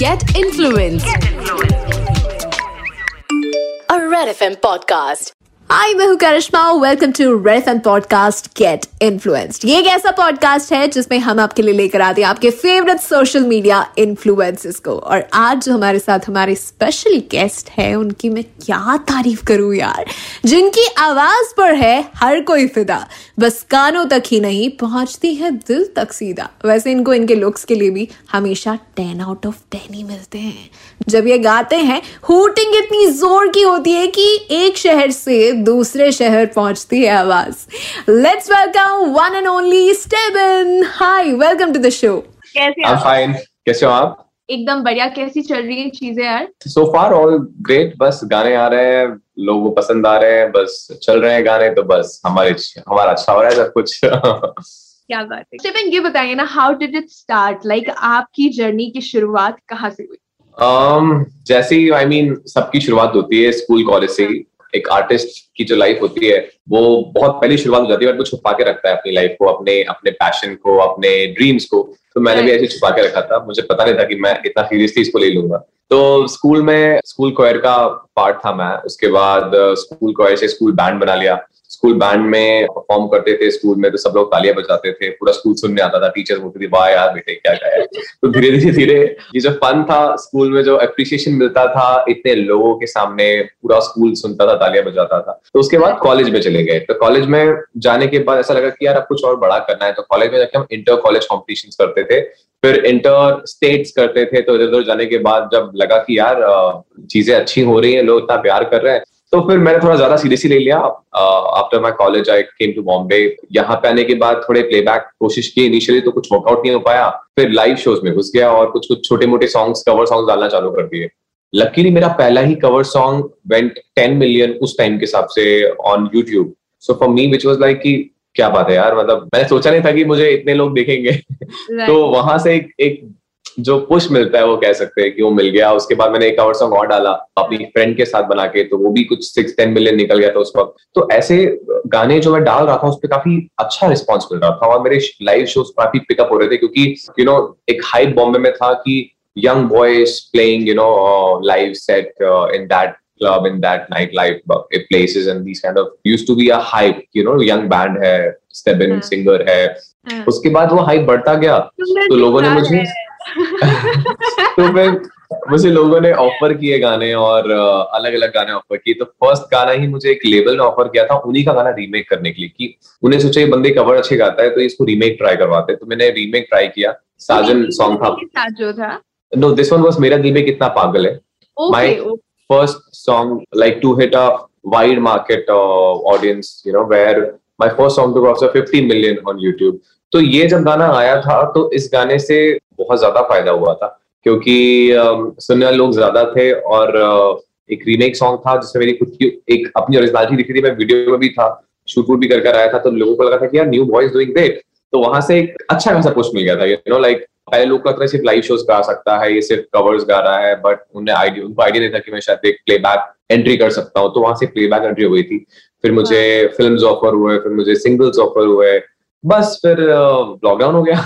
Get influenced. A Red FM podcast. Hi मैं हूँ Karishma welcome to red and podcast get influenced ये एक ऐसा पॉडकास्ट है जिसमें हम आपके लिए लेकर आते हैं आपके फेवरेट सोशल मीडिया इन्फ्लुएंसेस को। और आज जो हमारे साथ हमारे स्पेशल गेस्ट है, उनकी मैं क्या तारीफ़ करूँ यार? जिनकी आवाज़ पर है हर कोई फिदा, बस कानों तक ही नहीं, पहुँचती है दिल तक सीधा। वैसे इनको, इनके लुक्स के लिए भी हमेशा टेन आउट ऑफ़ टेन ही मिलते हैं। जब ये गाते हैं, हुटिंग इतनी ज़ोर की होती है कि एक शहर से दूसरे शहर पहुँचती है आवाज़। Let's welcome one and only Stefan hi welcome to the show कैसे आप? fine. कैसे हो आप? एकदम बढ़िया। कैसी चल रही है चीज़ें यार सो फार ऑल ग्रेट बस गाने आ रहे हैं लोगों को पसंद आ रहे हैं बस चल रहे हैं गाने तो बस हमारे हमारा अच्छा हो रहा है सब कुछ। क्या बात है। स्टेफन ये बताइए ना how did it start like आपकी जर्नी की शुरुआत कहाँ से हुई? Um, जैसे ही आई मीन सबकी शुरुआत होती है स्कूल कॉलेज से ही। एक आर्टिस्ट की जो लाइफ होती है वो बहुत पहली शुरुआत हो जाती है बट वो छुपा के रखता है अपनी लाइफ को अपने अपने पैशन को अपने ड्रीम्स को। तो मैंने भी ऐसे छुपा के रखा था। मुझे पता नहीं था कि मैं इतना सीरियसली इसको ले लूँगा। तो स्कूल में स्कूल कोयर का पार्ट था मैं। उसके बाद स्कूल कोयर से स्कूल बैंड बना लिया। स्कूल बैंड में परफॉर्म करते थे, स्कूल में तो सब लोग तालियाँ बजाते थे, पूरा स्कूल सुनने आता था टीचर बोलते थे, वाह यार बेटे, क्या गाया तो धीरे धीरे धीरे ये जो फन था स्कूल में, जो अप्रिसिएशन मिलता था, इतने लोगों के सामने पूरा स्कूल सुनता था, तालियाँ बजाता था। तो उसके बाद कॉलेज में चले गए। तो कॉलेज में जाने के बाद ऐसा लगा कि यार अब कुछ और बड़ा करना है। तो कॉलेज में जाके हम इंटर कॉलेज कॉम्पिटिशन करते थे। फिर इंटर स्टेट्स करते थे। तो इधर उधर जाने के बाद जब लगा कि यार चीज़ें अच्छी हो रही हैं, लोग इतना प्यार कर रहे हैं तो फिर मैंने थोड़ा ज़्यादा सीरियसली ले लिया। After my college I came to Bombay यहाँ पे आने के बाद थोड़े प्लेबैक कोशिश की इनिशियली तो कुछ वर्कआउट नहीं हो पाया। फिर लाइव शोज़ में घुस गया और कुछ कुछ छोटे मोटे सॉन्ग्स कवर सॉन्ग डालना चालू कर दिए। लकीली मेरा पहला ही cover song went ten million उस टाइम के हिसाब से on YouTube so for me which was like कि क्या बात है यार मतलब मैंने सोचा नहीं था कि मुझे इतने लोग देखेंगे। तो वहाँ से एक एक जो पुश मिलता है वो कह सकते हैं कि वो मिल गया। उसके बाद मैंने एक कवर सॉन्ग और डाला अपनी फ्रेंड के साथ बना के तो वो भी कुछ सिक्स टेन मिलियन निकल गया था उस वक्त। तो ऐसे गाने जो मैं डाल रहा था उस पर काफ़ी अच्छा रिस्पॉन्स मिल रहा था और मेरे लाइव शोज़ काफ़ी पिकअप हो रहे थे क्योंकि यू नो एक हाइप बॉम्बे में था कि young boys playing uh, live set uh, in that club in that nightlife uh, places and these kind of used to be a hype you know young band है Stebin हाँ। singer है। हाँ। उसके बाद वो हाइप बढ़ता गया। तो लोगों ने मुझे तो फिर मुझे लोगों ने ऑफ़र किए गाने और अलग अलग गाने ऑफ़र किए। तो फ़र्स्ट गाना ही मुझे एक लेबल ने ऑफ़र किया था उन्हीं का गाना रीमेक करने के लिए कि उन्हें सोचा ये बंदे कवर अच्छे गाता है तो इसको रीमेक ट्राई करवाते तो मैंने रीमेक ट्राई किया। साजन सॉन्ग था। जो था? नो दिस वन वाज मेरा रीमेक इतना पागल है। My- first song like to a wide market uh, audience you know where my first song to cross 50 million on YouTube तो ये जब गाना आया था तो इस गाने से बहुत ज़्यादा फ़ायदा हुआ था। क्योंकि सुनने वाले लोग ज़्यादा थे और एक रीमेक सॉन्ग था जिसमें मेरी खुद की एक अपनी ओरिजिनलिटी दिखी थी। मैं वीडियो में भी था शूट वूट भी कर कर आया था तो लोगों को लगा था कि यार न्यू बॉयज़ डूइंग ग्रेट तो वहाँ से एक अच्छा खासा पुश मिल गया था यू नो लाइक पहले लोग को है सिर्फ़ लाइव शोज़ गा सकता है ये सिर्फ़ कवर्स गा रहा है बट उन्हें आइडिया उनको आइडिया नहीं था कि मैं शायद एक प्लेबैक एंट्री कर सकता हूँ। तो वहाँ से प्लेबैक एंट्री हुई थी। फिर मुझे फिल्म्स ऑफ़र हुए फिर मुझे सिंगल्स ऑफ़र हुए बस फिर लॉकडाउन हो गया।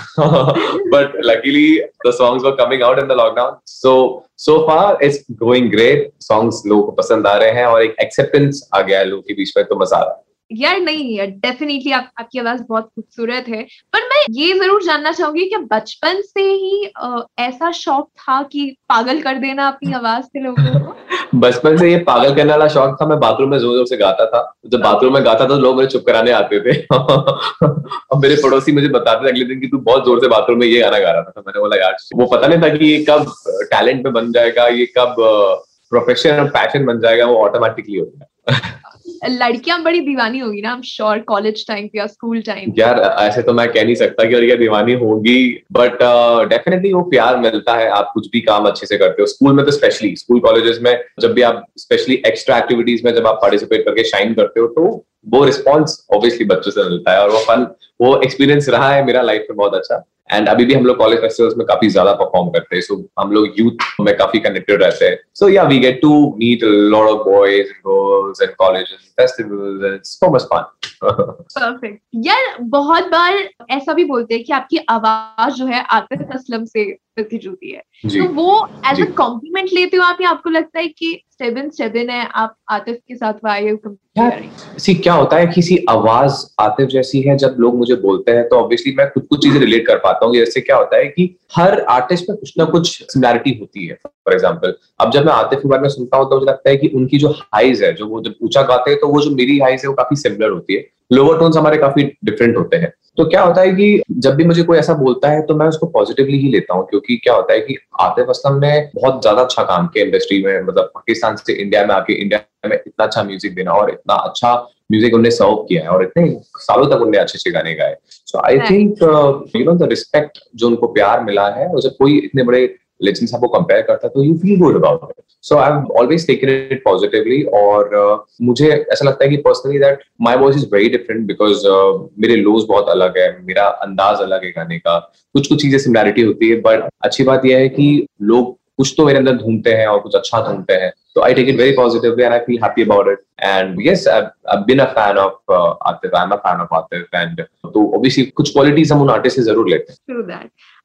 But luckily the songs were coming out in the lockdown so so far it's going great songs लोगों को पसंद आ रहे हैं और एक एक्सेप्टेंस आ गया है लोगों के बीच में तो मज़ा आ रहा है। यार नहीं यार डेफिनेटली आप, आपकी आवाज़ बहुत खूबसूरत है। पर मैं ये ज़रूर जानना चाहूँगी कि बचपन से ही अ, ऐसा शौक था कि पागल कर देना अपनी आवाज़ से लोगों को? बचपन से ये पागल करने वाला शौक था मैं बाथरूम में ज़ोर ज़ोर से गाता था। जब बाथरूम में गाता था तो लोग मुझे चुप कराने आते थे। और मेरे पड़ोसी मुझे बताते थे अगले दिन कि तू बहुत ज़ोर से बाथरूम में ये गाना गा रहा था। तो मैंने बोला यार वो पता नहीं था कि ये कब टैलेंट में बन जाएगा ये कब प्रोफेशन और पैशन बन जाएगा वो ऑटोमेटिकली हो गया लड़कियाँ बड़ी दीवानी होगी ना श्योर कॉलेज टाइम या स्कूल टाइम यार, ऐसे तो मैं कह नहीं सकता कि और ये दीवानी होगी बट डेफिनेटली वो प्यार मिलता है, आप कुछ भी काम अच्छे से करते हो। स्कूल में तो स्पेशली स्कूल कॉलेजेस में जब भी आप स्पेशली एक्स्ट्रा एक्टिविटीज़ में जब आप पार्टिसिपेट करके शाइन करते हो तो वो रिस्पॉन्स ऑब्वियसली बच्चों से मिलता है और वो फन वो एक्सपीरियंस रहा है मेरा लाइफ में बहुत अच्छा। एंड अभी भी हम लोग कॉलेज फेस्टिवल्स में काफ़ी ज़्यादा परफॉर्म करते हैं। सो हम लोग यूथ में काफ़ी कनेक्टेड रहते हैं। So yeah we get to meet lot of boys and girls and colleges festivals and so much fun perfect यार बहुत बार ऐसा भी बोलते हैं कि आपकी आवाज़ जो है आतिफ असलम से मिलती जुलती है। तो वो एज अ कॉम्प्लीमेंट लेते हो आप या आपको लगता है कि सेवन सेवन है आप आतिफ के साथ वाई सी क्या होता है किसी आवाज़ आतिफ जैसी है जब लोग मुझे बोलते हैं तो ऑब्वियसली मैं कुछ कुछ चीज़ें रिलेट कर पाता हूँ जैसे क्या होता है कि हर आर्टिस्ट में कुछ ना कुछ सिमिलैरिटी होती है फॉर एग्ज़ाम्पल अब जब मैं आतिफ के बारे में सुनता हूँ तो मुझे लगता है कि उनकी जो हाइज है जो वो जब ऊँचा गाते हैं तो वो जो मेरी हाइज है वो काफ़ी सिमिलर होती है. लोअर टोन्स हमारे काफ़ी डिफरेंट होते हैं. तो क्या होता है कि जब भी मुझे कोई ऐसा बोलता है तो मैं उसको पॉजिटिवली ही लेता हूँ क्योंकि क्या होता है कि आतिफ असलम ने बहुत ज़्यादा अच्छा काम किया इंडस्ट्री में मतलब पाकिस्तान से इंडिया में आके इंडिया में इतना अच्छा म्यूज़िक देना और इतना अच्छा म्यूज़िक उन्होंने सर्व किया है और इतने सालों तक उन्हें अच्छे अच्छे गाने गाए। So I think you know the respect जो उनको प्यार मिला है उसे कोई इतने बड़े लेजेंड्स आपको कंपेयर करता तो you feel good about it so I have always taken it positively और uh, मुझे ऐसा लगता है कि personally that my voice is very different because मेरे लोज बहुत अलग है मेरा अंदाज अलग है गाने का। कुछ कुछ चीज़ें सिमिलैरिटी होती है बट अच्छी बात यह है कि लोग कुछ तो मेरे अंदर ढूंढते हैं और कुछ अच्छा ढूंढते हैं। तो I take it very positively and I feel happy about it and yes I been a fan of Atif I am a fan of Atif and तो ऑब्वियसली कुछ क्वालिटीज हम उन आर्टिस्ट से ज़रूर लेते हैं.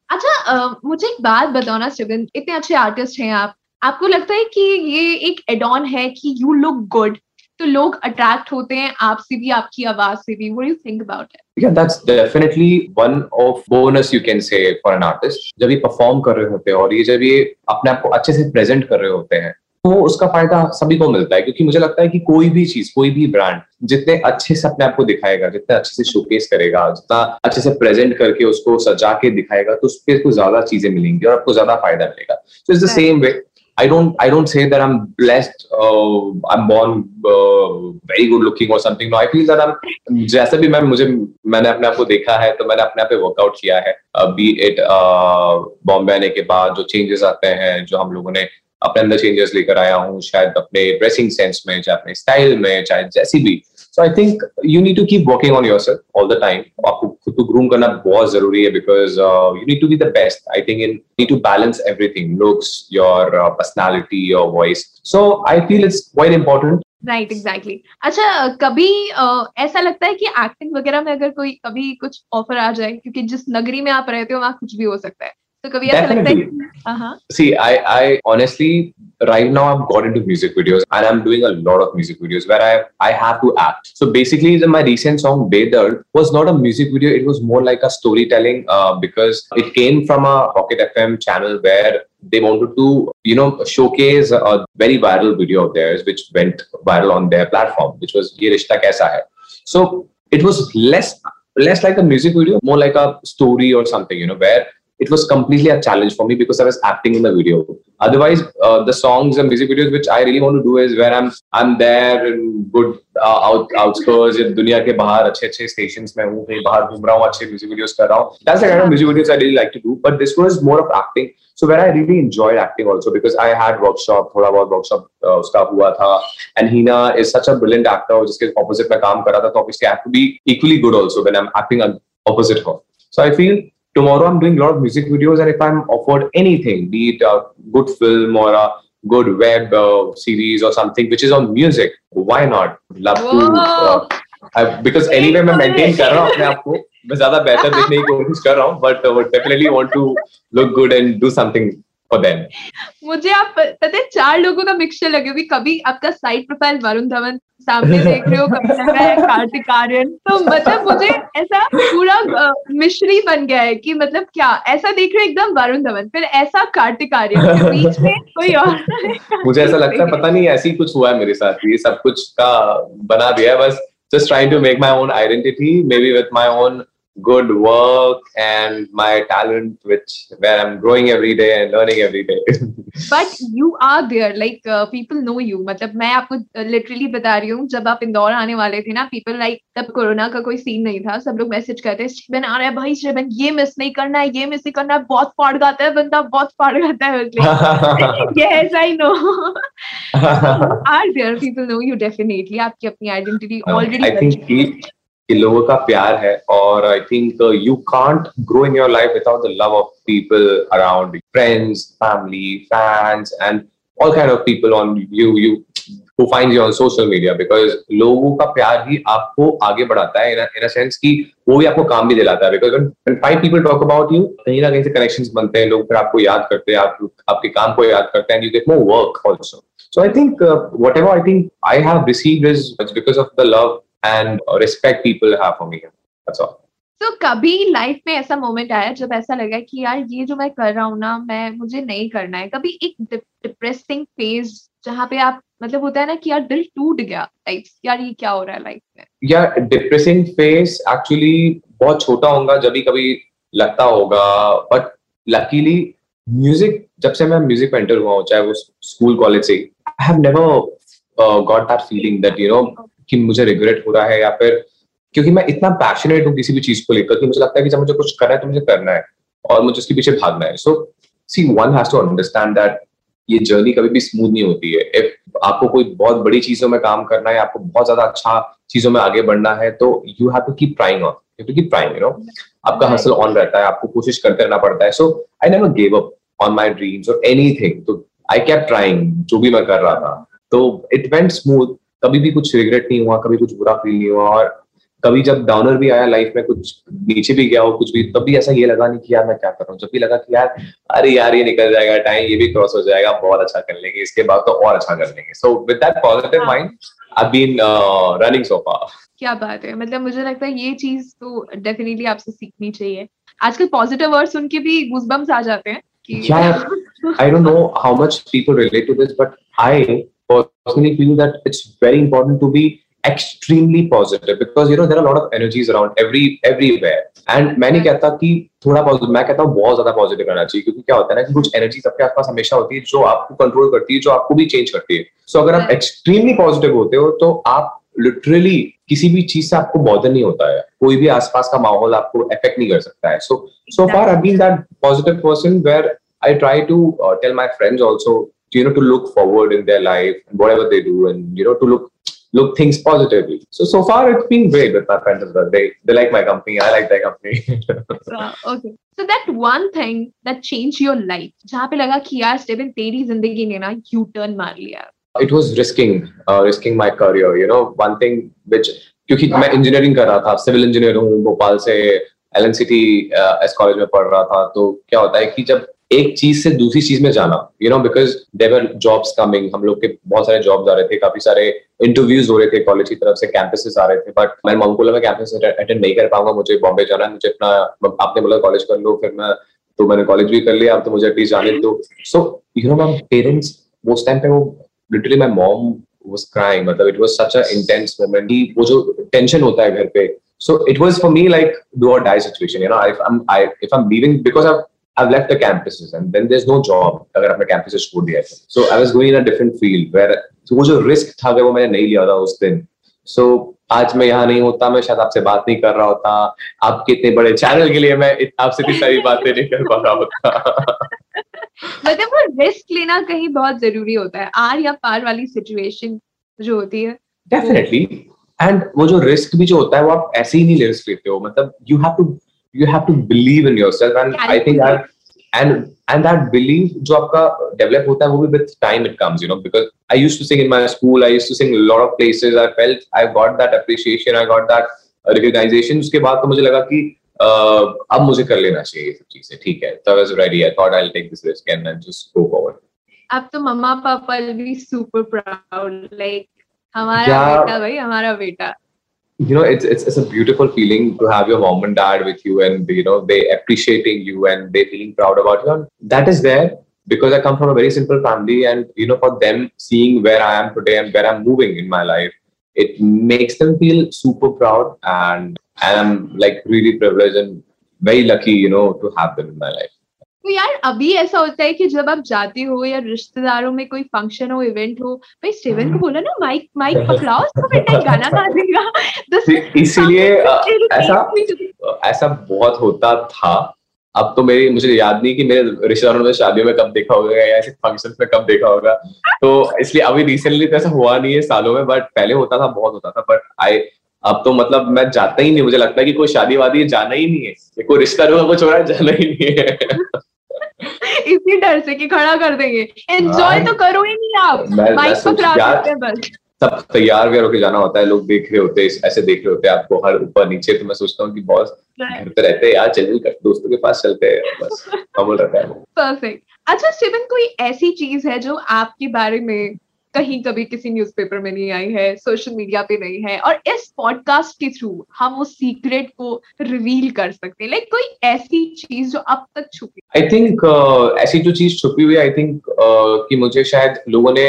अच्छा मुझे एक बात बताओ ना शिवन इतने अच्छे आर्टिस्ट हैं आप। आपको लगता है कि ये एक एडॉन है कि यू लुक गुड तो लोग अट्रैक्ट होते हैं आपसे भी, आपकी आवाज़ से भी? What you think about it yeah that's definitely one of bonus you can say for an artist जब ये परफॉर्म कर रहे होते हैं और ये जब ये अपने आप को अच्छे से प्रेजेंट कर रहे होते हैं तो उसका फ़ायदा सभी को मिलता है क्योंकि मुझे लगता है कि कोई भी चीज़ कोई भी ब्रांड जितने अच्छे से अपने आप को दिखाएगा जितने अच्छे से शोकेस करेगा जितना अच्छे से प्रेजेंट करके उसको सजा के दिखाएगा तो उस पर ज़्यादा चीज़ें मिलेंगी और आपको ज़्यादा फ़ायदा मिलेगा। So it's the same way I don't I don't say that I'm blessed uh, I'm born uh, very good looking or something. No I feel that I'm जैसे भी मैं मुझे मैंने अपने आप को देखा है तो मैंने अपने आप पे वर्कआउट किया है। बी इट बॉम्बे आने के बाद जो चेंजेस आते हैं जो हम लोगों ने अपने अंदर चेंजेस लेकर आया हूँ शायद अपने ड्रेसिंग सेंस में चाहे अपने स्टाइल में चाहे जैसी भी। So I think you need to keep working on yourself all the time आपको खुद को ग्रूम करना बहुत ज़रूरी है because you need to be the best I think in need to balance everything looks your personality your voice so I feel it's quite important right exactly अच्छा कभी अ, ऐसा लगता है कि एक्टिंग वगैरह में अगर कोई कभी कुछ ऑफ़र आ जाए क्योंकि जिस नगरी में आप रहते हो वहाँ कुछ भी हो सकता है। तो कभी ऐसा लगता है कि हाँ हाँ See, I, I honestly, right now I've got into music videos and I'm doing a lot of music videos where I I have to act. So basically, the, my recent song Bedard was not a music video; it was more like a storytelling uh, because it came from a Pocket FM channel where they wanted to, you know, showcase a very viral video of theirs which went viral on their platform, which was "Ye Rishta Kaisa Hai." So it was less less like a music video, more like a story or something, you know, where it was completely a challenge for me because I was acting in the video. Otherwise, uh, the songs and music videos which I really want to do is where I'm I'm there in good uh, out outskirts in दुनिया के बाहर अच्छे अच्छे stations में हूँ कहीं बाहर घूम रहा हूँ अच्छे music videos कर रहा हूँ. That's the kind of music videos I really like to do. But this was more of acting. So where I really enjoyed acting also because I had workshop थोड़ा बहुत workshop uh, उसका हुआ था. And Hina is such a brilliant actor जिसके opposite में काम कर रहा था तो obviously I have to be equally good also when I'm acting opposite her. So I feel tomorrow I'm doing a lot of music videos, and if I'm offered anything, be it a good film or a good web uh, series or something which is on music, why not? Love Whoa. to. Uh, I, because anyway, मैं maintain कर रहा हूँ अपने आप को मैं ज़्यादा बेहतर दिखने की कोशिश कर रहा हूँ but uh, definitely want to look good and do something for them. मुझे आप पता है चार लोगों का मिक्सचर लगे हुए कभी आपका साइड प्रोफ़ाइल वरुण धवन सामने देख रहे हो कभी है कार्तिक आर्यन तो मतलब मुझे ऐसा पूरा मिश्री बन गया है कि मतलब क्या, ऐसा देख रहे हो एकदम वरुण धवन, फिर ऐसा कार्तिक आर्यन बीच में कोई और मुझे ऐसा लगता है, पता नहीं, ऐसी कुछ हुआ है मेरे साथ ये सब कुछ का बना दिया है, बस just trying to make my own identity, maybe with my own good work and my talent which where i'm growing every day and learning every day. But you are there like people know you मतलब मैं आपको literally बता रही हूँ जब आप इंदौर आने वाले थे ना पीपल लाइक तब कोरोना का कोई सीन नहीं था। सब लोग मैसेज करते हैं शिवन आ रहा है भाई शिवन ये मिस नहीं करना है ये मिस नहीं करना है बहुत फाड़ गाता है बंदा बहुत फाड़ गाता है। Yes i know. Are there people know you definitely. आपकी अपनी आइडेंटिटी No, I think कि लोगों का प्यार है और I think you can't grow in your life without the love of people around friends family fans and all kind of people on you you who find you on social media because लोगों का प्यार ही आपको आगे बढ़ाता है इन a sense कि वो भी आपको काम भी दिलाता है because five people talk about you कहीं ना कहीं से कनेक्शन बनते हैं लोग फिर आपको याद करते हैं आप, आपके काम को याद करते हैं you get more work also so I think whatever I think I have receive is because of the love and respect people have for me. That's all. तो कभी लाइफ में ऐसा मोमेंट आया जब ऐसा लगा कि यार ये जो मैं कर रहा हूँ ना मैं मुझे नहीं करना है। कभी एक डिप्रेसिंग फ़ेज़ जहाँ पे आप मतलब होता है ना कि यार दिल टूट गया लाइक यार ये क्या हो रहा है लाइफ में? या डिप्रेसिंग फ़ेज़ एक्चुअली बहुत छोटा होगा जब भी कभी लगता होगा। बट लकीली म्यूज़िक जब से मैं म्यूज़िक में एंटर हुआ हूँ चाहे वो स्कूल कॉलेज से I have never got that feeling that you know कि मुझे रिग्रेट हो रहा है या फिर क्योंकि मैं इतना पैशनेट हूँ किसी भी चीज़ को लेकर कि मुझे लगता है कि जब मुझे कुछ करना है तो मुझे करना है और मुझे उसके पीछे भागना है। So see one has to understand that ये जर्नी कभी भी स्मूथ नहीं होती है। इफ़ आपको कोई बहुत बड़ी चीज़ों में काम करना है आपको बहुत ज़्यादा अच्छा चीज़ों में आगे बढ़ना है तो you have to keep trying on you to keep trying you know आपका हसल ऑन रहता है आपको कोशिश करते रहना पड़ता है। So I never give up on my dreams और एनीथिंग तो आई कैप ट्राइंग जो भी मैं कर रहा था। तो इट वेंट स्मूथ कभी भी कुछ रिग्रेट नहीं हुआ कभी कुछ बुरा फील नहीं हुआ और कभी जब डाउनर भी आया लाइफ में कुछ नीचे भी गया हो कुछ भी तब भी ऐसा ये लगा नहीं कि यार मैं क्या कर रहा हूँ। जब भी लगा कि यार अरे यार ये निकल जाएगा टाइम ये भी क्रॉस हो जाएगा बहुत अच्छा कर लेंगे इसके बाद तो और अच्छा कर लेंगे। So with that positive mind I been running so far क्या बात है। मतलब मुझे लगता है ये चीज़ तो डेफिनेटली आपसे सीखनी चाहिए। आजकल पॉजिटिव वर्ड सुन के भी गूजबम्स आ जाते हैं I don't know how much people relate to this, but I personally feel that it's very important to be extremely positive because you know there are a lot of energies around every everywhere. And मैं नहीं कहता कि थोड़ा positive मैं कहता हूँ बहुत ज़्यादा पॉजिटिव रहना चाहिए क्योंकि क्या होता है ना कि कुछ एनर्जी सबके आसपास हमेशा होती है जो आपको कंट्रोल करती है जो आपको भी चेंज करती है। सो so, अगर आप एक्सट्रीमली पॉजिटिव होते हो तो आप लिटरली किसी भी चीज़ से आपको बॉदर नहीं होता है। कोई भी आसपास का माहौल आपको इफ़ेक्ट नहीं कर सकता है। So so far I been that positive person where I try to tell my friends also you know to look forward in their life and whatever they do and you know to look look things positively. So so far it's been great with my friends as well. They they like my company. I like their company. uh, okay. So that one thing that changed your life, जहाँ पे लगा कि यार स्टेबन तेरी जिंदगी ने ना U turn मार लिया. It was risking, uh, risking my career. You know, one thing which क्योंकि मैं इंजीनियरिंग कर रहा था सिविल इंजीनियर हूँ भोपाल से L N C T S college में पढ़ रहा था तो क्या होता है कि जब एक चीज़ से दूसरी चीज़ में जाना you know because there jobs coming हम लोग के बहुत सारे जॉब्स आ रहे थे, काफ़ी सारे इंटरव्यूज़ हो रहे थे कॉलेज की तरफ़ से कैंपसेस आ रहे थे बट मैं मंगोला में कैंपस अटेंड नहीं कर पाऊँगा, मुझे बॉम्बे जाना है, मुझे अपना आपने बोला कॉलेज कर लो, फिर मैं तो मैंने कॉलेज भी कर लिया, अब तो मुझे एटलीस्ट जाने दो। So you know my parents उस टाइम पे वो literally my mom was crying मतलब was such a intense moment वो जो टेंशन होता है घर पे। So, it was for me like do or die situation, you know, if I'm, I, if I'm leaving because I've I've left the campuses and then there's no job अगर आपने campuses छोड़ दिया है so I was going in a different field where so वो जो risk था वो मैंने नहीं लिया था उस दिन। So आज मैं यहाँ नहीं होता मैं शायद आपसे बात नहीं कर रहा होता। आपके इतने बड़े चैनल के लिए मैं आपसे इतनी सारी बातें नहीं कर पा रहा होता। मतलब वो रिस्क लेना कहीं बहुत ज़रूरी होता है। आर या पार वाली सिचुएशन जो होती है। डेफिनेटली एंड वो जो रिस्क भी जो होता है वो आप ऐसे ही नहीं रिस्क लेते हो। मतलब you have to you have to believe in yourself and i think that and and that belief जो आपका develop होता है वो भी with time it comes you know because I used to sing in my school I used to sing a lot of places I felt I got that appreciation I got that recognition उसके बाद तो मुझे लगा कि uh, अब मुझे कर लेना चाहिए ये सब चीजें ठीक है so I was ready I thought I'll take this risk and then just go forward अब तो मम्मा पापा भी super proud like हमारा बेटा भाई हमारा बेटा you know it's, it's it's a beautiful feeling to have your mom and dad with you and you know they appreciating you and they feeling proud about you. And that is there because i come from a very simple family and you know for them seeing where i am today and where i'm moving in my life it makes them feel super proud and i'm like really privileged and very lucky you know to have them in my life तो यार अभी ऐसा होता है कि जब आप जाते हो या रिश्तेदारों में कोई फ़ंक्शन हो इवेंट हो भाई स्टीवन को बोला ना माइक माइक पकड़ाओ तो बेटा गाना गा देगा इसीलिए ऐसा ऐसा बहुत होता था। अब तो मेरी मुझे याद नहीं कि मेरे रिश्तेदारों में शादियों में कब देखा होगा या ऐसे फ़ंक्शन में कब देखा होगा। तो इसलिए अभी रिसेंटली तो ऐसा हुआ नहीं है सालों में बट पहले होता था बहुत होता था। बट आई अब तो मतलब मैं जाता ही नहीं मुझे लगता है कि कोई शादी वादी जाना ही नहीं है कोई रिश्ता रुका कुछ हो रहा है जाना ही नहीं है। इसी डर से कि खड़ा कर देंगे। एंजॉय हाँ। तो करो ही नहीं आप। बाइक माइक करते पकड़ा सकते हैं बस। सब तैयार व्यार होकर जाना होता है लोग देख रहे होते हैं ऐसे देख रहे होते हैं आपको हर ऊपर नीचे तो मैं सोचता हूँ कि बॉस घर पे रहते हैं यार चल दोस्तों के पास चलते हैं बस कमल रहता है वो। परफेक्ट अच्छा शिवन कोई ऐसी चीज़ है जो आपके बारे में कहीं कभी किसी न्यूज़पेपर में नहीं आई है सोशल मीडिया पे नहीं है और इस पॉडकास्ट के थ्रू हम उस सीक्रेट को रिवील कर सकते हैं। लाइक like, कोई ऐसी चीज़ जो अब तक छुपी आई थिंक uh, ऐसी जो चीज़ छुपी हुई आई थिंक uh, कि मुझे शायद लोगों ने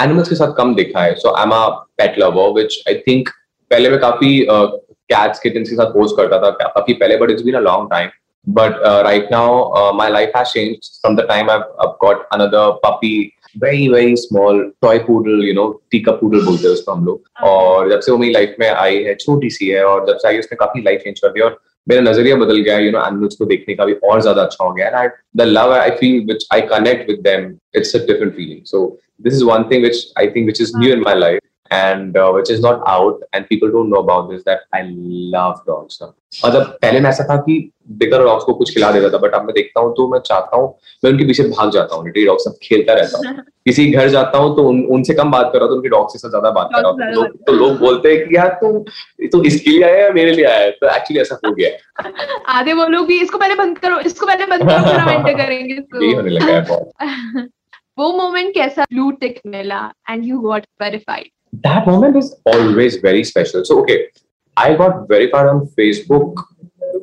एनिमल्स के साथ कम देखा है। So I am a pet lover which I think पहले मैं काफ़ी कैट्स किटन्स के साथ पोस्ट करता था काफ़ी पहले but it's been a long time but uh, right now uh, my life has changed from the time I've, I've got very very small toy poodle you know टीका poodle बोलते हैं उसको हम लोग। और जब से वो मेरी लाइफ में आई है छोटी सी है और जब से आई उसने काफ़ी लाइफ चेंज कर दिया और मेरा नज़रिया बदल गया यू नो एनिमल्स को देखने का भी और ज़्यादा अच्छा हो गया। And the love I feel which I connect with them it's a different feeling so this is one thing which I think which is new in my life. And which is not out and people don't know about this that I love dogs now. और जब पहले में ऐसा था कि देखकर dogs को कुछ खिला देता था बट अब मैं देखता हूँ तो मैं चाहता हूँ मैं उनके पीछे भाग जाता हूँ लिटरली डॉग सब खेलता रहता हूँ। किसी घर जाता हूँ तो उन, उनसे कम बात कर रहा हूँ तो उनके डॉग से ज़्यादा बात कर रहा हूँ। तो लोग तो लोग बोलते हैं कि यार तू तू इसके लिए आया या मेरे लिए आया? तो एक्चुअली ऐसा हो गया। आधे वो लोग भी इसको पहले बंद करो इसको पहले बंद करो करेंगे यही होने लगा है बहुत। वो मोमेंट कैसा ब्लू टिक मिला and you got verified that moment is always very special. So okay, I got verified on Facebook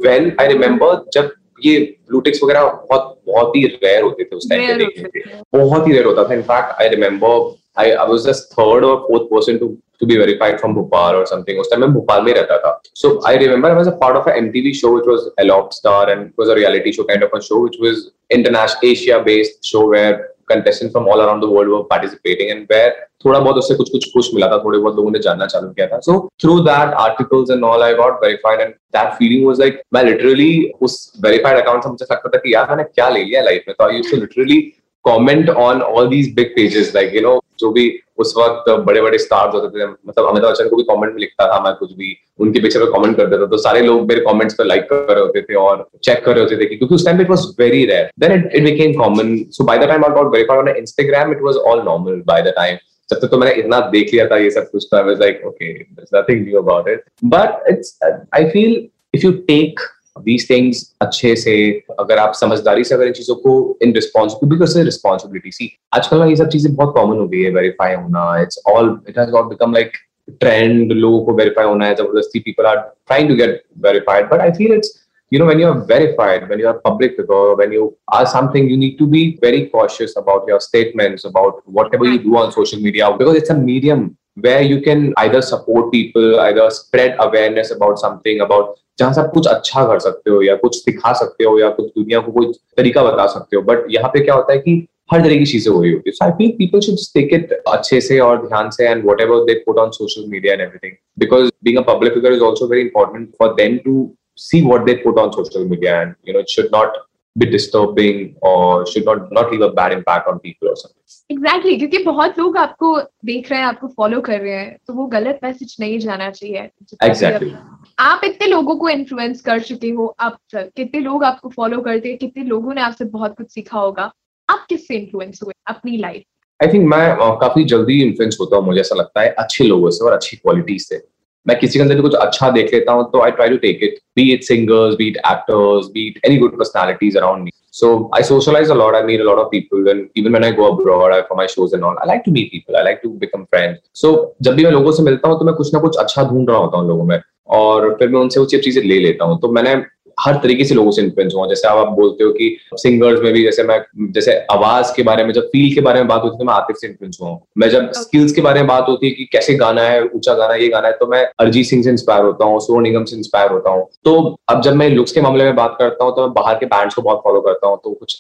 when I remember जब ये blue ticks वगैरह बहुत बहुत ही रेयर होते थे उस टाइम पे Rare देखने होते के थे। बहुत ही रेयर होता था in fact I remember I, I was just third or fourth person to to be verified from Bhopal or something. उस टाइम मैं भोपाल में रहता था. So I remember I was a part of an MTV show which was Elop Star and it was a reality show kind of a show which was international Asia based show where contestants from all around the world were participating and where थोड़ा बहुत उससे कुछ कुछ push मिला था, थोड़े बहुत लोगों ने जानना चालू किया था। So through that articles and all I got verified and that feeling was like मैं लिटरली उस वेरीफाइड अकाउंट से मुझे लगता था कि यार मैंने क्या ले लिया लाइफ में? तो I used to literally comment on all these big pages like you know जो भी उस वक्त बड़े बड़े स्टार्स होते थे मतलब अमिताभ बच्चन को भी कमेंट में लिखता था मैं कुछ भी, उनके पिक्चर पे कमेंट कर देता तो सारे लोग मेरे कमेंट्स पे लाइक कर रहे होते थे और चेक कर रहे होते थे क्योंकि उस time it was very rare then it it became common so by the time I got verified on Instagram it was all normal by the time जब तक तो मैंने इतना देख लिया था ये सब कुछ तो I was like okay nothing new about it. But it's, i feel if you take these things अच्छे से अगर आप समझदारी से अगर इन चीज़ों को इन रिस्पॉन्सिबिलिटी बिकॉज़ रिस्पॉन्सिबिलिटी सी आजकल ना ये सब चीज़ें बहुत कॉमन हो गई है वेरीफाई होना it's all it has got become like trend लोगों को वेरीफाई होना है ज़बरदस्ती people are trying to get verified but I feel it's you know when you are verified when you are public figure when you are something you need to be very cautious about your statements about whatever you do on social media because it's a medium where you can either support people, either spread awareness about something, about जहाँ से आप कुछ अच्छा कर सकते हो, या कुछ सिखा सकते हो, या कुछ दुनिया को कोई तरीका बता सकते हो। बट यहाँ पे क्या होता है कि हर तरह की चीज़ें हो रही होती है। I feel people should take it अच्छे से और ध्यान से and whatever they put on social media and everything because being a public figure is also very important for them to see what they put on social media and, you know, it should not be disturbing or should not not leave a bad impact on people or something. Exactly, क्योंकि बहुत लोग आपको देख रहे हैं आपको follow कर रहे हैं तो वो गलत मैसेज नहीं जाना चाहिए। Exactly. आप- इतने लोगों को इन्फ्लुएंस कर चुके हो अब तक कितने लोग आपको फॉलो करते हैं कितने लोगों ने आपसे बहुत कुछ सीखा होगा आप किससे इन्फ्लुएंस हुए अपनी लाइफ आई थिंक मैं काफ़ी जल्दी इन्फ्लुएंस होता हूँ मुझे ऐसा लगता है अच्छे लोगों से और अच्छी क्वालिटी से। मैं किसी के अंदर भी कुछ अच्छा देख लेता हूँ तो I try to take it be it singers be it actors be it any good personalities around me So I socialize a lot. I meet a lot of people, and even when I go abroad I, for my shows and all, I like to meet people. I like to become friends. So जब भी मैं लोगों से मिलता हूँ तो मैं कुछ ना कुछ अच्छा ढूंढ रहा होता हूँ लोगों में और फिर मैं उनसे वो चीज़ चीज़ें ले लेता हूँ तो मैंने हर तरीके से लोगों से इन्फ्लुएंस हुआ। जैसे आप बोलते हो कि सिंगर्स में भी जैसे मैं जैसे आवाज़ के बारे में जब फील के बारे में बात होती है तो मैं आतिफ से इन्फ्लुएंस हुआ हूँ। मैं जब स्किल्स के बारे में बात होती है कि कैसे गाना है ऊँचा गाना ये गाना है तो मैं अरिजीत सिंह से इंस्पायर होता हूँ सोनू निगम से इंस्पायर होता हूँ। तो अब जब मैं लुक्स के मामले में बात करता हूँ तो मैं बाहर के बैंड्स को बहुत फॉलो करता हूँ तो कुछ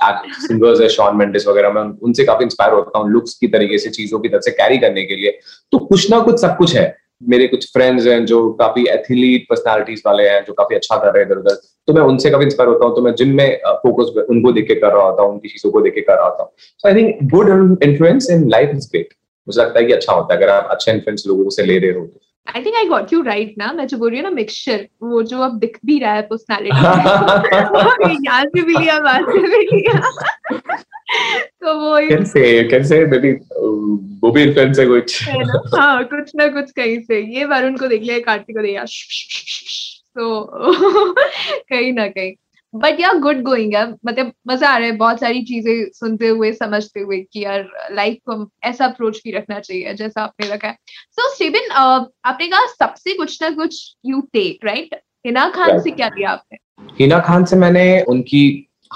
सिंगर्स है शॉन मेंडिस वगैरह मैं उनसे काफ़ी इंस्पायर होता हूँ लुक्स की तरीके से चीज़ों की तरफ़ से कैरी करने के लिए। तो कुछ ना कुछ सब कुछ है। मेरे कुछ फ्रेंड्स हैं जो काफ़ी एथलीट पर्सनालिटीज वाले हैं, जो काफ़ी अच्छा कर रहे हैं इधर उधर तो मैं उनसे काफ़ी इंस्पायर होता हूँ तो मैं जिम में फोकस उनको देख के कर रहा होता हूँ, उनकी चीज़ों को देख के कर रहा होता हूँ। So I think good influence in life is great मुझे लगता है कि अच्छा होता है, अगर आप अच्छे इन्फ्लुएंस लोगों से ले रहे हो तो। I think I got you right ना? मैं जो बोल रही हूँ ना मिक्सचर वो जो अब दिख भी रहा है पर्सनालिटी यहाँ से भी लिया वहाँ से भी लिया तो वो कैन से कैन से मे वो भी इन्फ्लुएंस है कुछ हाँ कुछ ना कुछ कहीं से। ये वरुण को देख लिया कार्तिक को देख लिया। तो कहीं ना कहीं। बट यार गुड गोइंग है। मतलब मज़ा आ रहा है बहुत सारी चीज़ें सुनते हुए समझते हुए कि यार लाइफ को ऐसा अप्रोच भी रखना चाहिए जैसा आपने रखा है। सो so, स्टीवन आपने कहा सबसे कुछ ना कुछ you take right Hina Khan से क्या लिया आपने? हिना खान से मैंने उनकी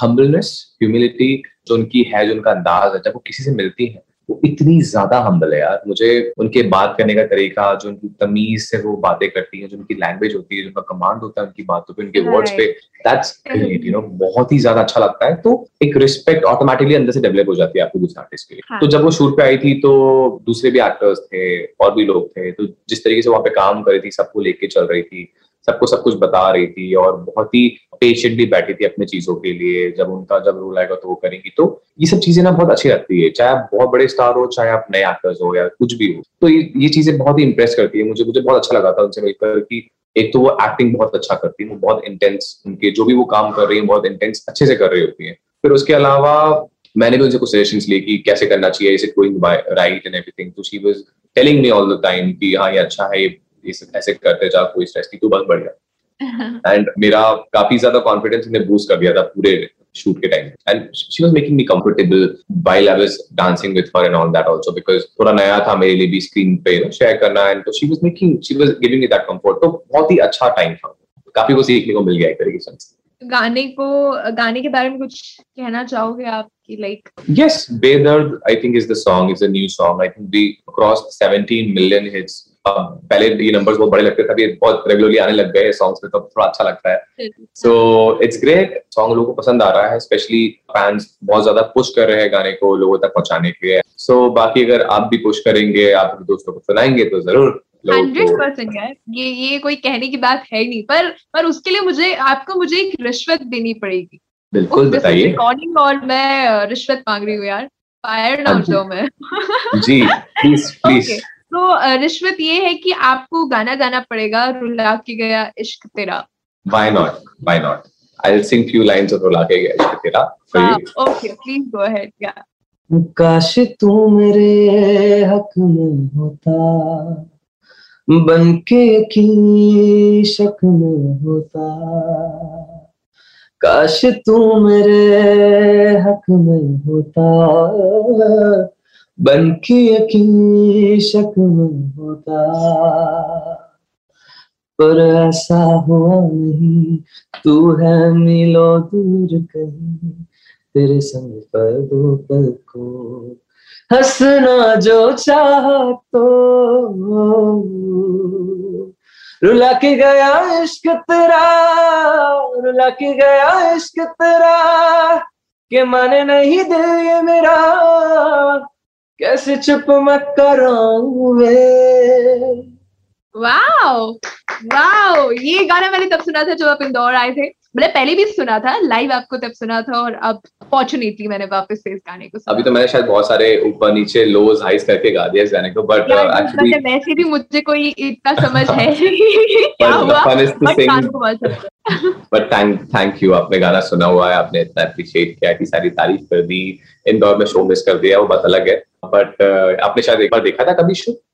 हम्बलनेस ह्यूमिलिटी जो उनकी है जो उनका अंदाज है जब वो किसी से मिलती है वो इतनी ज़्यादा हम्बल है यार। मुझे उनके बात करने का तरीका जो उनकी तमीज से वो बातें करती है जो उनकी लैंग्वेज होती है जो उनका कमांड होता है उनकी बातों पे उनके वर्ड्स पे दैट्स ग्रेट यू नो बहुत ही ज़्यादा अच्छा लगता है। तो एक रिस्पेक्ट ऑटोमेटिकली अंदर से डेवलप हो जाती है आपको दूसरे आर्टिस्ट के लिए। हाँ. तो जब वो शूट पे आई थी तो दूसरे भी एक्टर्स थे और भी लोग थे तो जिस तरीके से वहाँ पे काम कर रही थी सबको लेके चल रही थी सबको सब कुछ बता रही थी और बहुत ही पेशेंटली बैठी थी अपने चीज़ों के लिए। जब उनका, जब रोल आएगा तो वो करेंगी। तो ये सब चीज़ें ना बहुत अच्छी लगती है। चाहे आप बहुत बड़े स्टार हो, चाहे आप नए एक्टर्स हो या कुछ भी हो। तो ये ये चीज़ें बहुत ही इंप्रेस करती है। मुझे मुझे बहुत अच्छा लगा था उनसे मिलकर कि एक तो वो एक्टिंग बहुत अच्छा करती है। वो बहुत इंटेंस उनके, जो भी वो काम कर रही है, बहुत इंटेंस अच्छे से कर रही होती है। फिर उसके अलावा मैंने भी उनसे कुछ सजेशंस लिए कि कैसे करना चाहिए, इसे गोइंग राइट एंड एवरीथिंग तो she was telling me all the time कि हाँ ये अच्छा है ऐसे करते जा कोई स्ट्रेस नहीं तो बस बढ़िया। एंड मेरा काफ़ी ज़्यादा कॉन्फिडेंस ने बूस्ट कर दिया था पूरे शूट के time and she was making me comfortable while I was dancing with her and all that also because थोड़ा नया था मेरे लिए भी स्क्रीन पे शेयर करना एंड तो she was making she was giving me that comfort तो बहुत ही अच्छा टाइम था। काफ़ी कुछ सीखने को मिल गया एक तरीके से। गाने को गाने के बारे में कुछ कहना चाहोगे आप कि like yes Bedard I think is the song is a new song I think we cross 17 million hits पहले ये नंबर्स बहुत बड़े लगते थे अभी बहुत रेगुलरली आने लग गए सॉन्ग्स में तो थोड़ा अच्छा लगता है। सो इट्स ग्रेट सॉन्ग लोगों को पसंद आ रहा है स्पेशली फैंस बहुत ज़्यादा पुश कर रहे हैं गाने को लोगों तक पहुँचाने के लिए। सो so, बाकी अगर आप भी पुश करेंगे आप अपने दोस्तों को सुनाएँगे तो ज़रूर। हंड्रेड परसेंट यार ये ये कोई कहने की बात है नहीं पर पर उसके लिए मुझे आपको मुझे एक रिश्वत देनी पड़ेगी। बिल्कुल बताइए। रिकॉर्डिंग और मैं रिश्वत मांग रही हूँ यार फायर ना हो मैं। जी प्लीज़ प्लीज़ तो रिश्वत ये है कि आपको गाना गाना पड़ेगा रुला के गया इश्क तेरा। Why not why not I will sing few lines of रुला के गया इश्क तेरा ओके प्लीज़ गो अहेड या काश तू मेरे हक में होता। बन की शक में होता। काश तू मेरे हक में होता। बन के शक में होता। पर ऐसा हुआ नहीं, तू है मिलो दूर कहीं। तेरे संग पर दो पल को हंसना जो चाह तो। रुला के गया इश्क तेरा, रुला के गया इश्क तेरा, के माने नहीं दिल ये मेरा। कैसे चुप मैं कराऊं वे। वाओ वाओ ये गाना मैंने तब सुना था जब आप इंदौर आए थे। मैंने पहले भी सुना था लाइव आपको तब सुना था और अब फॉर्चुनेटली मैंने वापस से इस गाने को सुना। अभी तो मैंने शायद बहुत सारे ऊपर नीचे लोज हाइस करके गा दिया इस गाने को बट एक्चुअली वैसे भी मुझे कोई इतना समझ है। क्या हुआ? बट थैंक थैंक यू आपने गाना सुना हुआ है आपने इतना अप्रिशिएट किया कि सारी तारीफ़ कर दी। इंदौर में शो मिस कर दिया वो बात अलग है। बट आपने शायद एक बार देखा था कभी शो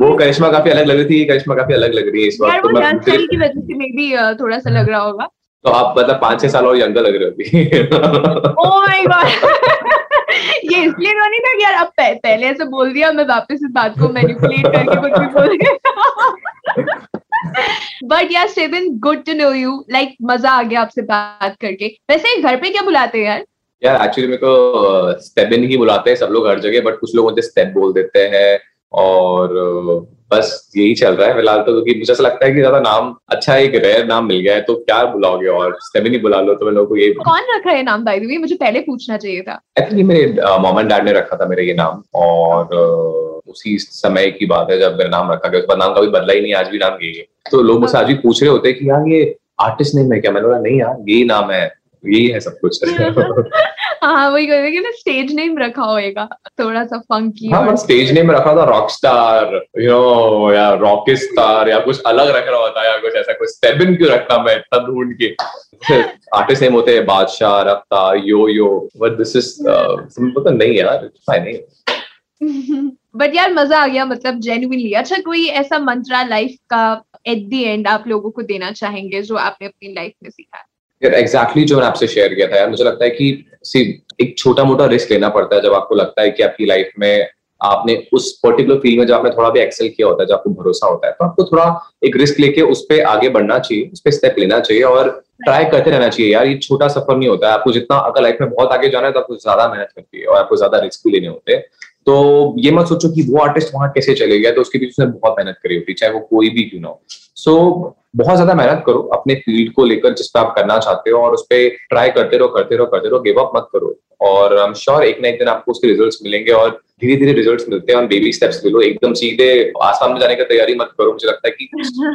वो करिश्मा काफ़ी अलग लग रही थी करिश्मा काफ़ी अलग लग रही है इस वक्त। तो मैं की वजह से मे बी थोड़ा सा लग रहा होगा। तो आप मतलब पाँच छह साल और यंगर लग रहे होती ओह माय गॉड ये इसलिए नहीं था कि यार अब पह, पहले ऐसे बोल दिया मैं वापस इस बात को मैनिपुलेट करके कुछ भी बोल दिया बट यार seven good to know you like मज़ा आ गया आपसे बात करके। वैसे घर पे क्या बुलाते हैं यार? यार एक्चुअली मेरे को स्टेबिन ही बुलाते हैं सब लोग हर जगह बट कुछ लोग मुझे स्टेप बोल देते हैं और बस यही चल रहा है फ़िलहाल तो क्योंकि मुझे ऐसा लगता है कि ज़्यादा नाम अच्छा एक रेयर नाम मिल गया है तो क्या बुलाओगे और स्टेबिन ही बुला लो तो मैं लोगों को ये कौन रखा है नाम बाय द वे मुझे पहले पूछना चाहिए था। ये मेरे मॉम एंड डैड ने रखा था मेरा ये नाम और उसी समय की बात है जब मेरा नाम रखा गया उसके बाद नाम कभी बदला ही नहीं आज भी नाम यही है। तो लोग मुझसे आज भी पूछ रहे होते हैं कि यार ये आर्टिस्ट नेम है क्या? मैंने बोला नहीं यार यही नाम है। यही है सब कुछ। हाँ वही कह रहे कि ना स्टेज नेम रखा होएगा। थोड़ा सा फंकी हाँ मैं स्टेज नेम रखा था रॉक स्टार यू नो या रॉकेट स्टार या कुछ अलग रख रहा होता या कुछ ऐसा कुछ सेवन क्यों रखना मैं इतना ढूंढ के? आर्टिस्ट नेम होते हैं Badshah Raftaar yo yo but this is पता नहीं यार फाइन नहीं बट यार मज़ा आ गया मतलब जेन्युइनली अच्छा कोई ऐसा मंत्रा लाइफ का एट द एंड आप लोगों को देना चाहेंगे जो आपने अपनी लाइफ में सीखा? यार एग्जैक्टली जो मैंने आपसे शेयर किया था यार, मुझे लगता है कि सी एक छोटा मोटा रिस्क लेना पड़ता है जब आपको लगता है कि आपकी लाइफ में आपने उस पर्टिकुलर फ़ील्ड में जब आपने थोड़ा भी एक्सेल किया होता है, जब आपको भरोसा होता है तो आपको थोड़ा एक रिस्क लेके उस पर आगे बढ़ना चाहिए, उस पर स्टेप लेना चाहिए और ट्राई करते रहना चाहिए। यार, ये छोटा सफ़र नहीं होता है, आपको जितना अगर लाइफ में बहुत आगे जाना है तो आपको ज़्यादा मेहनत करती है और आपको ज़्यादा रिस्क भी लेने होते हैं। तो ये मत सोचो कि वो आर्टिस्ट वहाँ कैसे चले गया तो उसके पीछे उसने बहुत मेहनत करी होती, चाहे वो कोई भी क्यों ना हो। सो बहुत ज़्यादा मेहनत करो अपने फ़ील्ड को लेकर जिस पर आप करना चाहते हो और उस पर ट्राई करते रहो करते रहो करते रहो गिव अप मत करो। और आई एम श्योर एक ना एक दिन आपको उसके रिजल्ट्स मिलेंगे और धीरे धीरे रिजल्ट्स मिलते हैं और बेबी स्टेप्स ले लो। एकदम सीधे आसाम में जाने की तैयारी मत करो। मुझे लगता है कि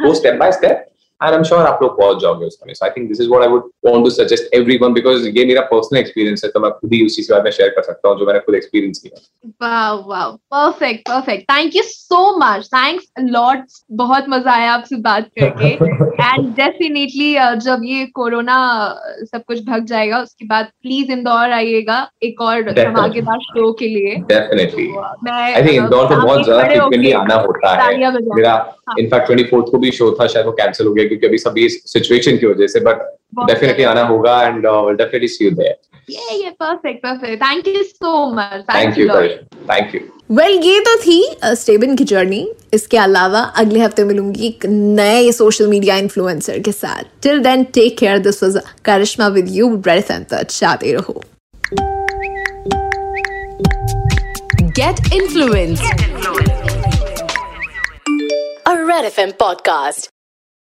वो step by step and I am sure आप लोग पहुँच जाओगे उसमें so I think this is what I would want to suggest everyone because ये मेरा पर्सनल एक्सपीरियंस है तो मैं खुद ही उस चीज़ के बारे में शेयर कर सकता हूँ जो मैंने खुद एक्सपीरियंस किया। Wow wow perfect perfect thank you so much thanks lot बहुत मज़ा आया आपसे बात करके। एंड डेफिनेटली जब ये कोरोना सब कुछ भग जाएगा उसके बाद प्लीज़ इंदौर आइएगा एक और. धमाकेदार शो के लिए। डेफिनेटली आई थिंक इंदौर तो बहुत ज़्यादा आना होता है। मेरा हाँ। इनफैक्ट ट्वेंटी फोर्थ को भी शो था शायद वो कैंसिल हो गया क्योंकि अभी सभी सिचुएशन की वजह से बट डेफिनेटली आना होगा and definitely see you there ये ये perfect perfect thank you so much thank you thank you well ये तो थी स्टेबन की जर्नी इसके अलावा अगले हफ़्ते मिलूँगी एक नए सोशल मीडिया इन्फ्लुएंसर के साथ. Till then take care this was Karishma with you FM तक चाहते रहो Get influenced. A Red FM podcast.